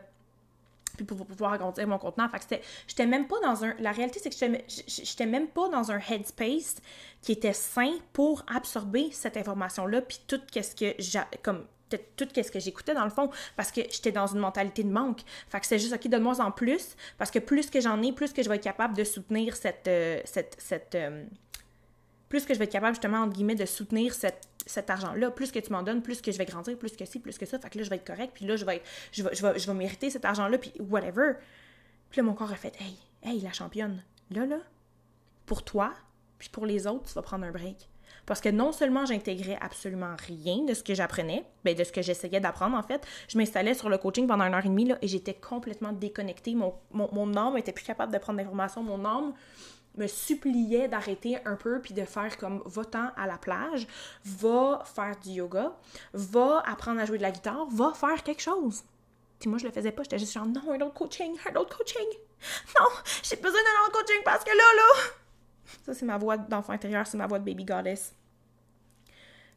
S1: puis pour pouvoir agrandir mon contenant. Fait que j'étais même pas dans un... La réalité, c'est que j'étais même pas dans un headspace qui était sain pour absorber cette information-là, puis tout qu'est-ce que j'ai... comme tout ce que j'écoutais dans le fond parce que j'étais dans une mentalité de manque. Fait que c'est juste OK, moins en plus parce que plus que j'en ai, plus que je vais être capable de soutenir cette euh, cette, cette euh, plus que je vais être capable justement entre guillemets de soutenir cette cet argent-là, plus que tu m'en donnes, plus que je vais grandir, plus que ci, plus que ça. Fait que là, je vais être correct, puis là, je vais, je vais, je vais, je vais mériter cet argent-là, puis whatever. Puis là, mon corps a fait Hey, hey, la championne, là, là, pour toi, puis pour les autres, tu vas prendre un break. Parce que non seulement j'intégrais absolument rien de ce que j'apprenais, ben de ce que j'essayais d'apprendre en fait, je m'installais sur le coaching pendant une heure et demie là, et j'étais complètement déconnectée. Mon, mon, mon âme était plus capable de prendre l'information. Mon âme me suppliait d'arrêter un peu puis de faire comme va-t'en à la plage, va faire du yoga, va apprendre à jouer de la guitare, va faire quelque chose. Puis moi, je le faisais pas, j'étais juste genre non, un autre coaching, un autre coaching. Non, j'ai besoin d'un autre coaching parce que là, là. Ça, c'est ma voix d'enfant intérieur, c'est ma voix de baby goddess.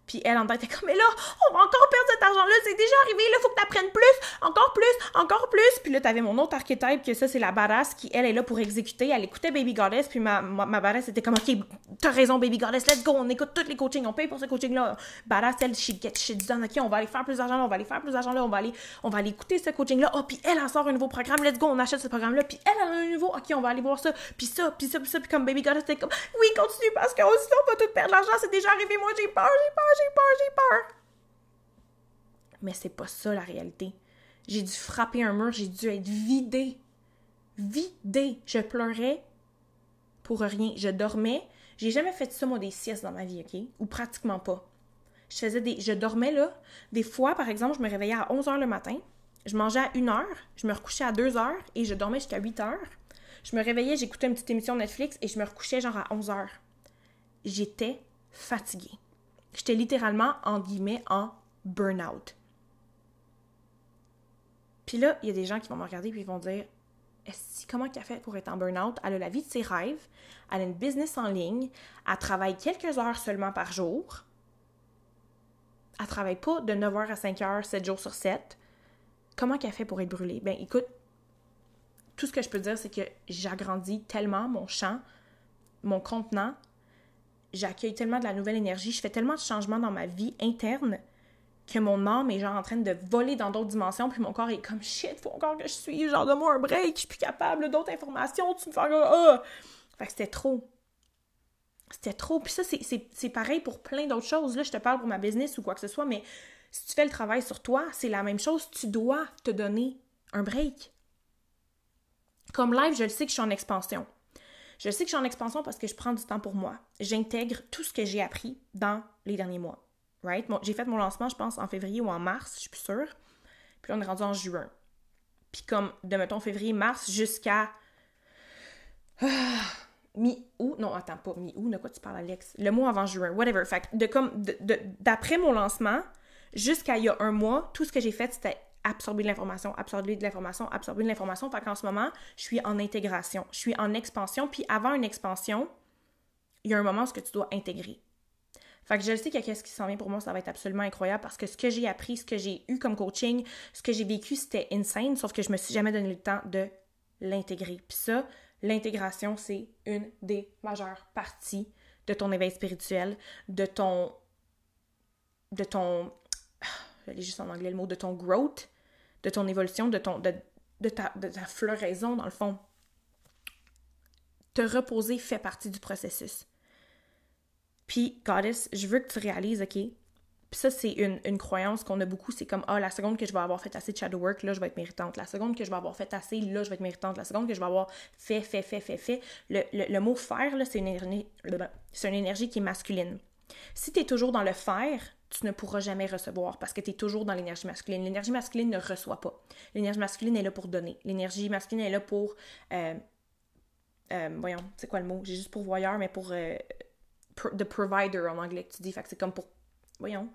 S1: Puis elle en tête était comme, mais là, on va encore perdre cet argent-là, c'est déjà arrivé, là, faut que t'apprennes plus, encore plus, encore plus. Puis là, t'avais mon autre archétype, que ça, c'est la badass qui, elle, est là pour exécuter. Elle écoutait Baby Goddess, puis ma, ma, badass était comme, ok, t'as raison, Baby Goddess, let's go, on écoute tous les coachings, on paye pour ce coaching-là. Badass, elle, she get shit done, ok, on va aller faire plus d'argent on va aller faire plus d'argent là, on va aller, on va aller écouter ce coaching-là. Oh, puis elle, en sort un nouveau programme, let's go, on achète ce programme-là, puis elle, a un nouveau, ok, on va aller voir ça, puis ça, puis ça, puis ça, puis comme Baby Goddess, c'était comme, oui, continue, parce que on va tout perdre l'argent, c'est déjà arrivé, moi, j'ai peur, j'ai peur, j'ai peur, j'ai peur. Mais c'est pas ça la réalité. J'ai dû frapper un mur, j'ai dû être vidée. Vidée. Je pleurais pour rien. Je dormais. J'ai jamais fait ça, moi, des siestes dans ma vie, OK? Ou pratiquement pas. Je faisais des. Je dormais là. Des fois, par exemple, je me réveillais à 11 h le matin. Je mangeais à 1 h. Je me recouchais à 2 h et je dormais jusqu'à 8 h. Je me réveillais, j'écoutais une petite émission Netflix et je me recouchais genre à 11 h. J'étais fatiguée. J'étais littéralement, en guillemets, en burn-out. Puis là, il y a des gens qui vont me regarder et ils vont dire comment qu'elle fait pour être en burn-out? Elle a la vie de ses rêves, elle a une business en ligne, elle travaille quelques heures seulement par jour. Elle travaille pas de 9h à 5h, 7 jours sur 7. Comment qu'elle fait pour être brûlée? Ben écoute, tout ce que je peux dire, c'est que j'agrandis tellement mon champ, mon contenant, j'accueille tellement de la nouvelle énergie, je fais tellement de changements dans ma vie interne que mon âme est genre en train de voler dans d'autres dimensions, puis mon corps est comme shit, faut encore que je suis, genre de moi un break, je suis plus capable d'autres informations, tu me fais ah! Fait que c'était trop. C'était trop. Puis ça, c'est pareil pour plein d'autres choses. Là, je te parle pour ma business ou quoi que ce soit, mais si tu fais le travail sur toi, c'est la même chose. Tu dois te donner un break. Comme live, je le sais que je suis en expansion. Je sais que je suis en expansion parce que je prends du temps pour moi. J'intègre tout ce que j'ai appris dans les derniers mois. Right? j'ai fait mon lancement, je pense, en février ou en mars, je suis plus sûre. Puis on est rendu en juin. Puis comme de, mettons, février, mars jusqu'à... mi-août, non, attends, pas mi-août, de quoi tu parles, Alex? Le mois avant juin, whatever. Fait de comme, d'après mon lancement, jusqu'à il y a un mois, tout ce que j'ai fait, c'était absorber de l'information, absorber de l'information, absorber de l'information. Fait qu'en ce moment, je suis en intégration, je suis en expansion. Puis avant une expansion, il y a un moment où tu dois intégrer. Fait que je sais qu'il y a ce qui s'en vient pour moi, ça va être absolument incroyable parce que ce que j'ai appris, ce que j'ai eu comme coaching, ce que j'ai vécu, c'était insane, sauf que je me suis jamais donné le temps de l'intégrer. Puis ça, l'intégration, c'est une des majeures parties de ton éveil spirituel, de ton de ton juste en anglais le mot, de ton growth, de ton évolution, de, ton, de, de, ta, de ta floraison, dans le fond. Te reposer fait partie du processus. Puis, Goddess, je veux que tu réalises, OK? Puis ça, c'est une, une, croyance qu'on a beaucoup. C'est comme, ah, la seconde que je vais avoir fait assez de shadow work, là, je vais être méritante. La seconde que je vais avoir fait assez, là, je vais être méritante. La seconde que je vais avoir fait, fait, fait, fait, fait. Le, le, mot faire, là, c'est une, c'est une énergie qui est masculine. Si tu es toujours dans le faire, tu ne pourras jamais recevoir parce que tu es toujours dans l'énergie masculine. L'énergie masculine ne reçoit pas. L'énergie masculine est là pour donner. L'énergie masculine est là pour euh, euh, voyons, c'est quoi le mot? J'ai juste pourvoyeur, mais pour euh, the provider en anglais que tu dis. Fait que c'est comme pour. Voyons.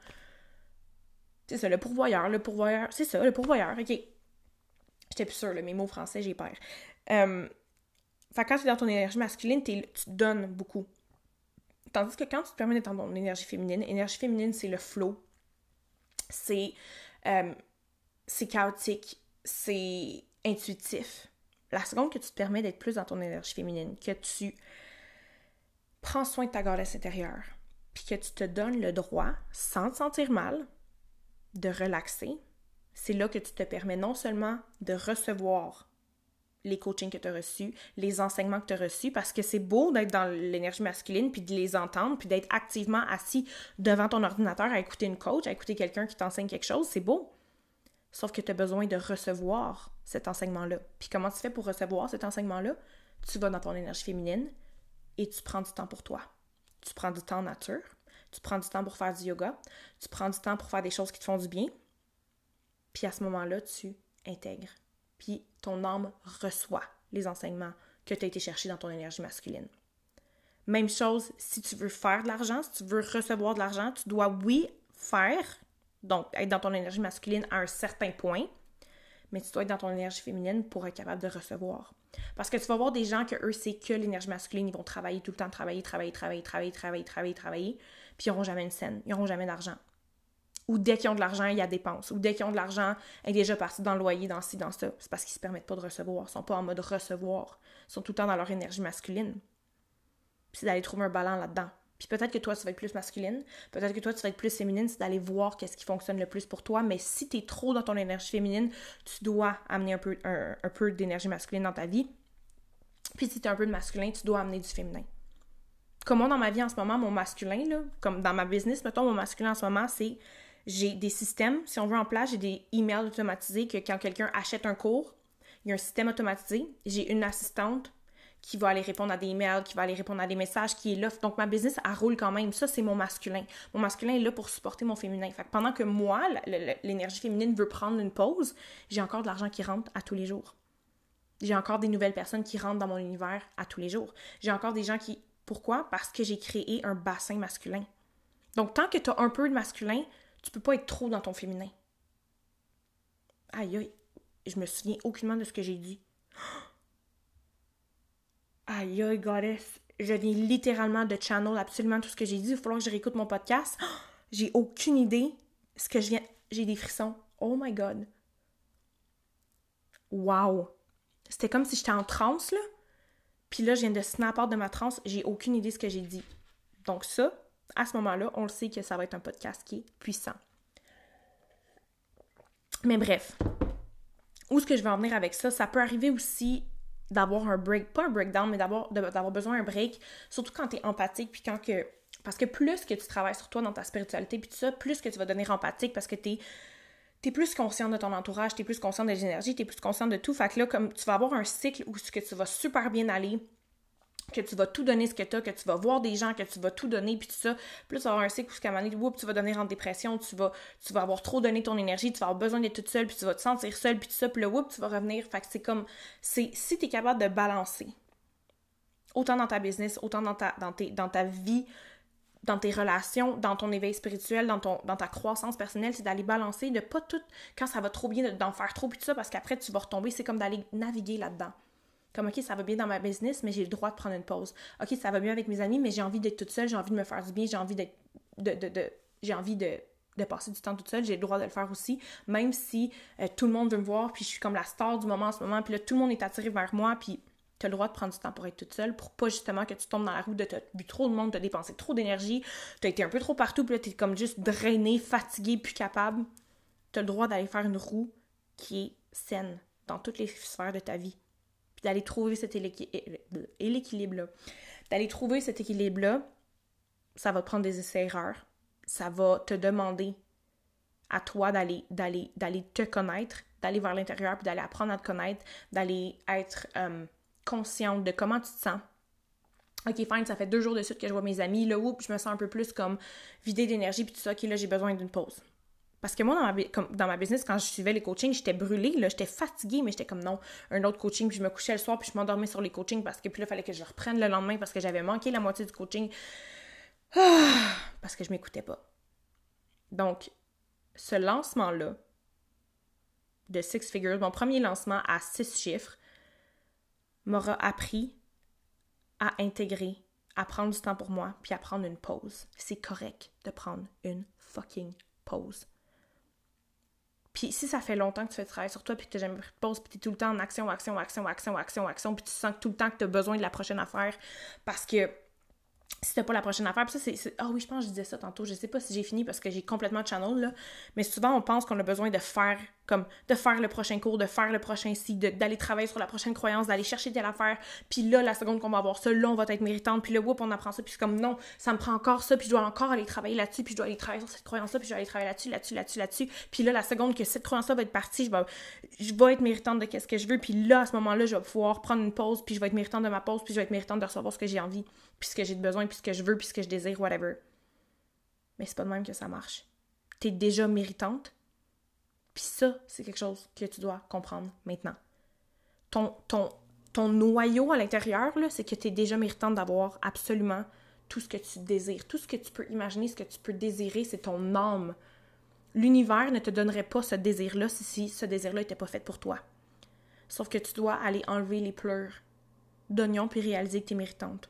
S1: C'est ça, le pourvoyeur, le pourvoyeur. C'est ça, le pourvoyeur, ok. J'étais plus sûre, là, mes mots français, j'ai peur. Euh, fait quand tu es dans ton énergie masculine, tu te donnes beaucoup. Tandis que quand tu te permets d'être dans ton énergie féminine, énergie féminine, c'est le flow. C'est. Euh, c'est chaotique. C'est intuitif. La seconde que tu te permets d'être plus dans ton énergie féminine, que tu prends soin de ta goddess intérieure, puis que tu te donnes le droit, sans te sentir mal, de relaxer, c'est là que tu te permets non seulement de recevoir les coachings que tu as reçus, les enseignements que tu as reçus, parce que c'est beau d'être dans l'énergie masculine, puis de les entendre, puis d'être activement assis devant ton ordinateur à écouter une coach, à écouter quelqu'un qui t'enseigne quelque chose, c'est beau. Sauf que tu as besoin de recevoir cet enseignement-là. Puis comment tu fais pour recevoir cet enseignement-là? Tu vas dans ton énergie féminine et tu prends du temps pour toi. Tu prends du temps en nature, tu prends du temps pour faire du yoga, tu prends du temps pour faire des choses qui te font du bien. Puis à ce moment-là, tu intègres. Puis ton âme reçoit les enseignements que tu as été chercher dans ton énergie masculine. Même chose, si tu veux faire de l'argent, si tu veux recevoir de l'argent, tu dois, oui, faire donc, être dans ton énergie masculine à un certain point, mais tu dois être dans ton énergie féminine pour être capable de recevoir. Parce que tu vas voir des gens que eux, c'est que l'énergie masculine, ils vont travailler tout le temps, travailler, travailler, travailler, travailler, travailler, travailler, travailler, puis ils n'auront jamais une scène, ils n'auront jamais d'argent. Ou dès qu'ils ont de l'argent, il y a dépenses. Ou dès qu'ils ont de l'argent, elle est déjà partie dans le loyer, dans ci, dans ça. C'est parce qu'ils se permettent pas de recevoir. Ils sont pas en mode recevoir. Ils sont tout le temps dans leur énergie masculine. Puis c'est d'aller trouver un ballon là-dedans. Puis peut-être que toi, tu vas être plus masculine, peut-être que toi, tu vas être plus féminine, c'est d'aller voir qu'est-ce qui fonctionne le plus pour toi. Mais si tu es trop dans ton énergie féminine, tu dois amener un peu, un, peu d'énergie masculine dans ta vie. Puis si tu es un peu de masculin, tu dois amener du féminin. Comme moi, dans ma vie en ce moment, mon masculin, là, comme dans ma business, mettons, mon masculin en ce moment, c'est j'ai des systèmes, si on veut en place, j'ai des emails automatisés que quand quelqu'un achète un cours, il y a un système automatisé. J'ai une assistante qui va aller répondre à des emails, qui va aller répondre à des messages, qui est là. Donc, ma business, elle roule quand même. Ça, c'est mon masculin. Mon masculin est là pour supporter mon féminin. Pendant que moi, l'énergie féminine veut prendre une pause, j'ai encore de l'argent qui rentre à tous les jours. J'ai encore des nouvelles personnes qui rentrent dans mon univers à tous les jours. J'ai encore des gens qui... Pourquoi? Parce que j'ai créé un bassin masculin. Donc, tant que tu as un peu de masculin, tu peux pas être trop dans ton féminin. Aïe, aïe. Je me souviens aucunement de ce que j'ai dit. Aïe, aïe, goddess. Je viens littéralement de channel absolument tout ce que j'ai dit. Il va falloir que je réécoute mon podcast. J'ai aucune idée ce que je viens. J'ai des frissons. Oh my god. Wow. C'était comme si j'étais en transe, là. Puis là, je viens de snap out de ma transe. J'ai aucune idée ce que j'ai dit. Donc, ça, à ce moment-là, on le sait que ça va être un podcast qui est puissant. Mais bref, où est-ce que je vais en venir avec ça? Ça peut arriver aussi d'avoir un break, pas un breakdown, mais d'avoir, besoin d'un break, surtout quand tu es empathique, puis quand que. Parce que plus que tu travailles sur toi dans ta spiritualité, puis tout ça, plus que tu vas devenir empathique parce que tu es, plus conscient de ton entourage, tu es plus conscient des énergies, tu es plus conscient de tout. Fait que là, comme tu vas avoir un cycle où ce tu vas super bien aller, que tu vas tout donner ce que tu as, que tu vas voir des gens, que tu vas tout donner, puis tout ça. Plus tu vas avoir un cycle où, moment donné, tu vas donner en dépression, tu vas, avoir trop donné ton énergie, tu vas avoir besoin d'être toute seule, puis tu vas te sentir seule, puis tout ça, puis là, whoop, tu vas revenir. Fait que c'est comme, c'est, si tu es capable de balancer, autant dans ta business, autant dans ta, dans ta vie, dans tes relations, dans ton éveil spirituel, dans, dans ta croissance personnelle, c'est d'aller balancer, de pas tout, quand ça va trop bien, d'en faire trop, puis tout ça, parce qu'après, tu vas retomber, c'est comme d'aller naviguer là-dedans. Comme, OK, ça va bien dans ma business, mais j'ai le droit de prendre une pause. OK, ça va bien avec mes amis, mais j'ai envie d'être toute seule, j'ai envie de me faire du bien, j'ai envie. De, j'ai envie de, passer du temps toute seule, j'ai le droit de le faire aussi, même si euh, tout le monde veut me voir, puis je suis comme la star du moment en ce moment, puis là, tout le monde est attiré vers moi, puis tu as le droit de prendre du temps pour être toute seule, pour pas justement que tu tombes dans la roue de t'as vu trop de monde, t'as dépensé trop d'énergie, t'as été un peu trop partout, puis là, t'es comme juste drainé, fatigué, plus capable. Tu as le droit d'aller faire une roue qui est saine dans toutes les sphères de ta vie d'aller trouver cet équilibre-là. D'aller trouver cet équilibre-là, ça va prendre des essais-erreurs. Ça va te demander à toi d'aller, d'aller, d'aller te connaître, d'aller vers l'intérieur, puis d'aller apprendre à te connaître, d'aller être euh, consciente de comment tu te sens. Ok, fine, ça fait deux jours de suite que je vois mes amis, là, oups, je me sens un peu plus comme vidée d'énergie, puis tout ça, ok, là, j'ai besoin d'une pause Parce que moi, dans ma, business, quand je suivais les coachings, j'étais brûlée, là, j'étais fatiguée, mais j'étais comme non, un autre coaching, puis je me couchais le soir, puis je m'endormais sur les coachings parce que puis là, il fallait que je reprenne le lendemain parce que j'avais manqué la moitié du coaching. Ah! parce que je m'écoutais pas. Donc, ce lancement-là de Six Figures, mon premier lancement à six chiffres, m'aura appris à intégrer, à prendre du temps pour moi, puis à prendre une pause. C'est correct de prendre une fucking pause. Puis si ça fait longtemps que tu fais travail sur toi, puis que tu jamais pris de pause, puis tu es tout le temps en action, action, action, action, action, action, puis tu sens tout le temps que tu as besoin de la prochaine affaire parce que si t'as pas la prochaine affaire. Puis ça, c'est. Ah oui, je pense que je disais ça tantôt. Je sais pas si j'ai fini parce que j'ai complètement channel, là. Mais souvent, on pense qu'on a besoin de faire, comme, de faire le prochain cours, de faire le prochain site, d'aller travailler sur la prochaine croyance, d'aller chercher telle affaire. Puis là, la seconde qu'on va avoir ça, là, on va être méritante. Puis là, whoop, on apprend ça. Puis c'est comme, non, ça me prend encore ça. Puis je dois encore aller travailler là-dessus. Puis je dois aller travailler sur cette croyance-là. Puis je dois aller travailler là-dessus, là-dessus, là-dessus, là-dessus. Puis là, la seconde que cette croyance-là va être partie, je vais, je vais être méritante de qu'est-ce que je veux. Puis là, à ce moment-là, je vais pouvoir prendre une pause. Puis je vais être méritante de ma pause. Puis je vais être méritante de recevoir ce que j'ai envie. Puis ce que j'ai besoin. Puis ce que je veux. Puis ce que je désir, whatever. Mais c'est pas de même que ça marche. T'es déjà méritante. Puis ça, c'est quelque chose que tu dois comprendre maintenant. Ton, ton, ton noyau à l'intérieur, c'est que tu es déjà méritante d'avoir absolument tout ce que tu désires. Tout ce que tu peux imaginer, ce que tu peux désirer, c'est ton âme. L'univers ne te donnerait pas ce désir-là si, si ce désir-là n'était pas fait pour toi. Sauf que tu dois aller enlever les pleurs d'oignons puis réaliser que tu es méritante.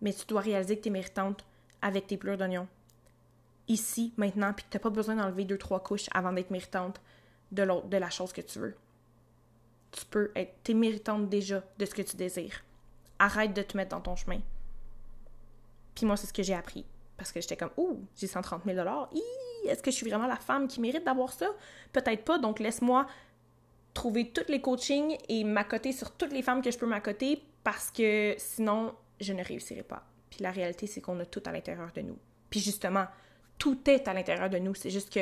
S1: Mais tu dois réaliser que tu es méritante avec tes pleurs d'oignons. Ici, maintenant, puis que tu n'as pas besoin d'enlever deux, trois couches avant d'être méritante de, de la chose que tu veux. Tu peux être, tu es méritante déjà de ce que tu désires. Arrête de te mettre dans ton chemin. Puis moi, c'est ce que j'ai appris. Parce que j'étais comme, ouh, j'ai 130 000 Est-ce que je suis vraiment la femme qui mérite d'avoir ça? Peut-être pas. Donc, laisse-moi trouver tous les coachings et m'accoter sur toutes les femmes que je peux m'accoter parce que sinon, je ne réussirai pas. Puis la réalité, c'est qu'on a tout à l'intérieur de nous. Puis justement, tout est à l'intérieur de nous. C'est juste que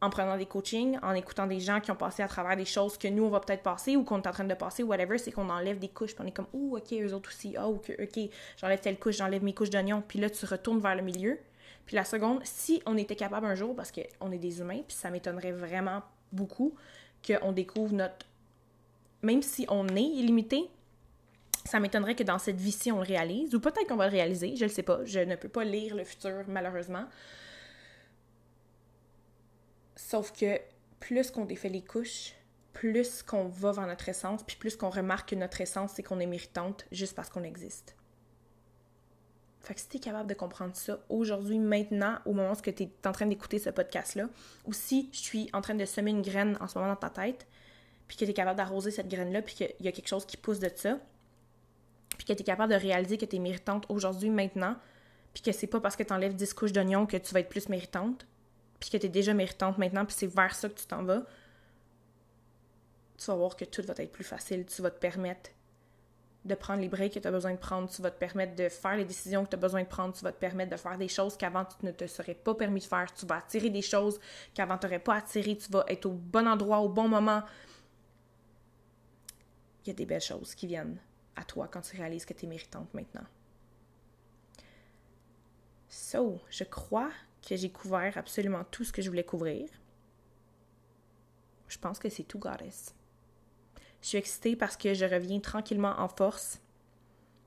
S1: en prenant des coachings, en écoutant des gens qui ont passé à travers des choses que nous, on va peut-être passer ou qu'on est en train de passer, whatever, c'est qu'on enlève des couches, puis on est comme, oh, ok, eux autres aussi, oh, ok, ok, j'enlève telle couche, j'enlève mes couches d'oignon, puis là, tu retournes vers le milieu. Puis la seconde, si on était capable un jour, parce qu'on est des humains, puis ça m'étonnerait vraiment beaucoup qu'on découvre notre. Même si on est illimité, ça m'étonnerait que dans cette vie-ci, on le réalise, ou peut-être qu'on va le réaliser, je ne sais pas, je ne peux pas lire le futur, malheureusement. Sauf que plus qu'on défait les couches, plus qu'on va vers notre essence, puis plus qu'on remarque que notre essence, c'est qu'on est méritante juste parce qu'on existe. Fait que si tu es capable de comprendre ça aujourd'hui, maintenant, au moment où tu en train d'écouter ce podcast-là, ou si je suis en train de semer une graine en ce moment dans ta tête, puis que tu es capable d'arroser cette graine-là, puis qu'il y a quelque chose qui pousse de ça, puis que tu capable de réaliser que tu es méritante aujourd'hui, maintenant, puis que c'est pas parce que tu enlèves 10 couches d'oignons que tu vas être plus méritante, puis que tu es déjà méritante maintenant, puis c'est vers ça que tu t'en vas, tu vas voir que tout va être plus facile. Tu vas te permettre de prendre les breaks que tu as besoin de prendre. Tu vas te permettre de faire les décisions que tu as besoin de prendre. Tu vas te permettre de faire des choses qu'avant tu ne te serais pas permis de faire. Tu vas attirer des choses qu'avant tu n'aurais pas attiré. Tu vas être au bon endroit, au bon moment. Il y a des belles choses qui viennent à toi quand tu réalises que tu es méritante maintenant. So, je crois que j'ai couvert absolument tout ce que je voulais couvrir. Je pense que c'est tout, Goddess. Je suis excitée parce que je reviens tranquillement en force.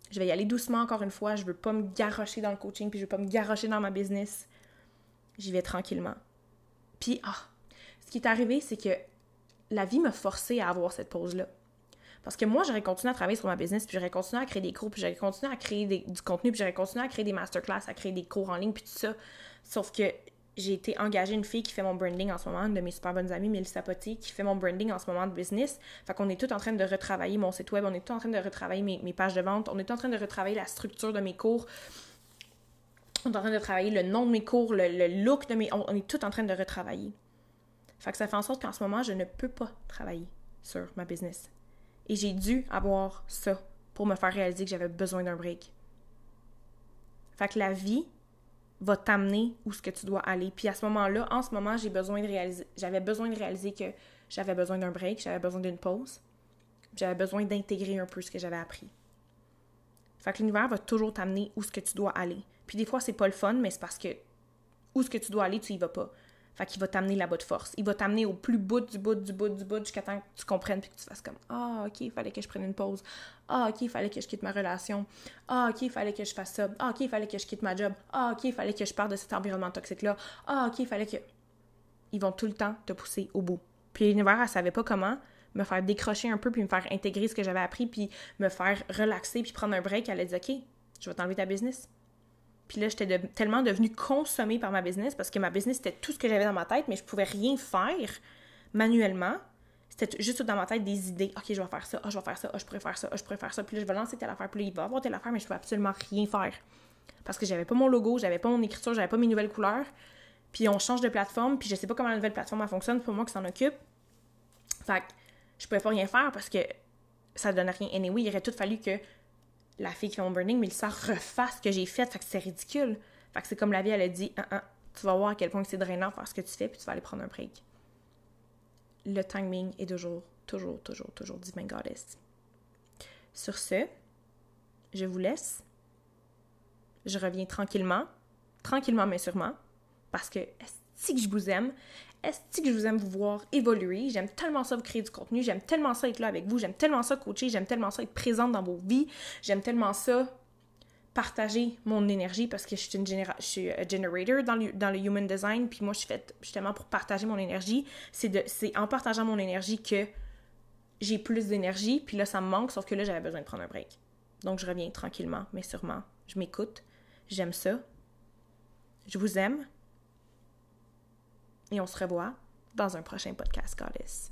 S1: Je vais y aller doucement encore une fois. Je veux pas me garrocher dans le coaching, puis je veux pas me garrocher dans ma business. J'y vais tranquillement. Puis, ah, ce qui est arrivé, c'est que la vie m'a forcé à avoir cette pause-là. Parce que moi, j'aurais continué à travailler sur ma business, puis j'aurais continué à créer des cours, puis j'aurais continué à créer du contenu, puis j'aurais continué à créer des masterclass, à créer des cours en ligne, puis tout ça. Sauf que j'ai été engagée une fille qui fait mon branding en ce moment, une de mes super bonnes amies, Mélissa Potti, qui fait mon branding en ce moment de business. Fait qu'on est tout en train de retravailler mon site web, on est tout en train de retravailler mes, pages de vente, on est en train de retravailler la structure de mes cours. On est en train de travailler le nom de mes cours, le, look de mes... On, on est tout en train de retravailler. Fait que ça fait en sorte qu'en ce moment, je ne peux pas travailler sur ma business. Et j'ai dû avoir ça pour me faire réaliser que j'avais besoin d'un break. Fait que la vie va t'amener où ce que tu dois aller. Puis à ce moment-là, en ce moment, j'avais besoin de réaliser que j'avais besoin d'un break, j'avais besoin d'une pause, j'avais besoin d'intégrer un peu ce que j'avais appris. Fait que l'univers va toujours t'amener où ce que tu dois aller. Puis des fois, c'est pas le fun, mais c'est parce que où ce que tu dois aller, tu y vas pas. Fait qu'il va t'amener là-bas de force. Il va t'amener au plus bout du bout du bout du bout jusqu'à temps que tu comprennes puis que tu fasses comme Ah, ok, il fallait que je prenne une pause. Ah, ok, il fallait que je quitte ma relation. Ah, ok, il fallait que je fasse ça. Ah, ok, il fallait que je quitte ma job. Ah, ok, il fallait que je parte de cet environnement toxique-là. Ah, ok, il fallait que. Ils vont tout le temps te pousser au bout. Puis l'univers, elle savait pas comment me faire décrocher un peu puis me faire intégrer ce que j'avais appris puis me faire relaxer puis prendre un break. Elle a dit Ok, je vais t'enlever ta business puis là, j'étais tellement devenue consommée par ma business parce que ma business, c'était tout ce que j'avais dans ma tête, mais je pouvais rien faire manuellement. C'était juste dans ma tête des idées. OK, je vais faire ça. Ah, je vais faire ça. Ah, je pourrais faire ça. Ah, je pourrais faire ça. Puis là, je vais lancer telle affaire. Puis là, il va avoir telle affaire, mais je peux absolument rien faire. Parce que j'avais pas mon logo, j'avais pas mon écriture, j'avais pas mes nouvelles couleurs. Puis on change de plateforme, puis je sais pas comment la nouvelle plateforme fonctionne, c'est pour moi qui s'en occupe. Fait que je pouvais pas rien faire parce que ça donne rien. Anyway, il aurait tout fallu que la fille qui fait mon burning, mais ça refasse ce que j'ai fait. Fait que c'est ridicule. Fait que c'est comme la vie, elle a dit, tu vas voir à quel point c'est drainant faire ce que tu fais, puis tu vas aller prendre un break. Le timing est toujours, toujours, toujours, toujours divin goddess. Sur ce, je vous laisse. Je reviens tranquillement, tranquillement mais sûrement, parce que si que je vous aime, est-ce que je vous aime vous voir évoluer? J'aime tellement ça vous créer du contenu, j'aime tellement ça être là avec vous, j'aime tellement ça coacher, j'aime tellement ça être présente dans vos vies, j'aime tellement ça partager mon énergie parce que je suis une généra je suis un generator dans le, dans le human design, puis moi je suis faite justement pour partager mon énergie. C'est en partageant mon énergie que j'ai plus d'énergie, puis là ça me manque, sauf que là j'avais besoin de prendre un break. Donc je reviens tranquillement, mais sûrement. Je m'écoute, j'aime ça. Je vous aime. Et on se revoit dans un prochain podcast, Goddess.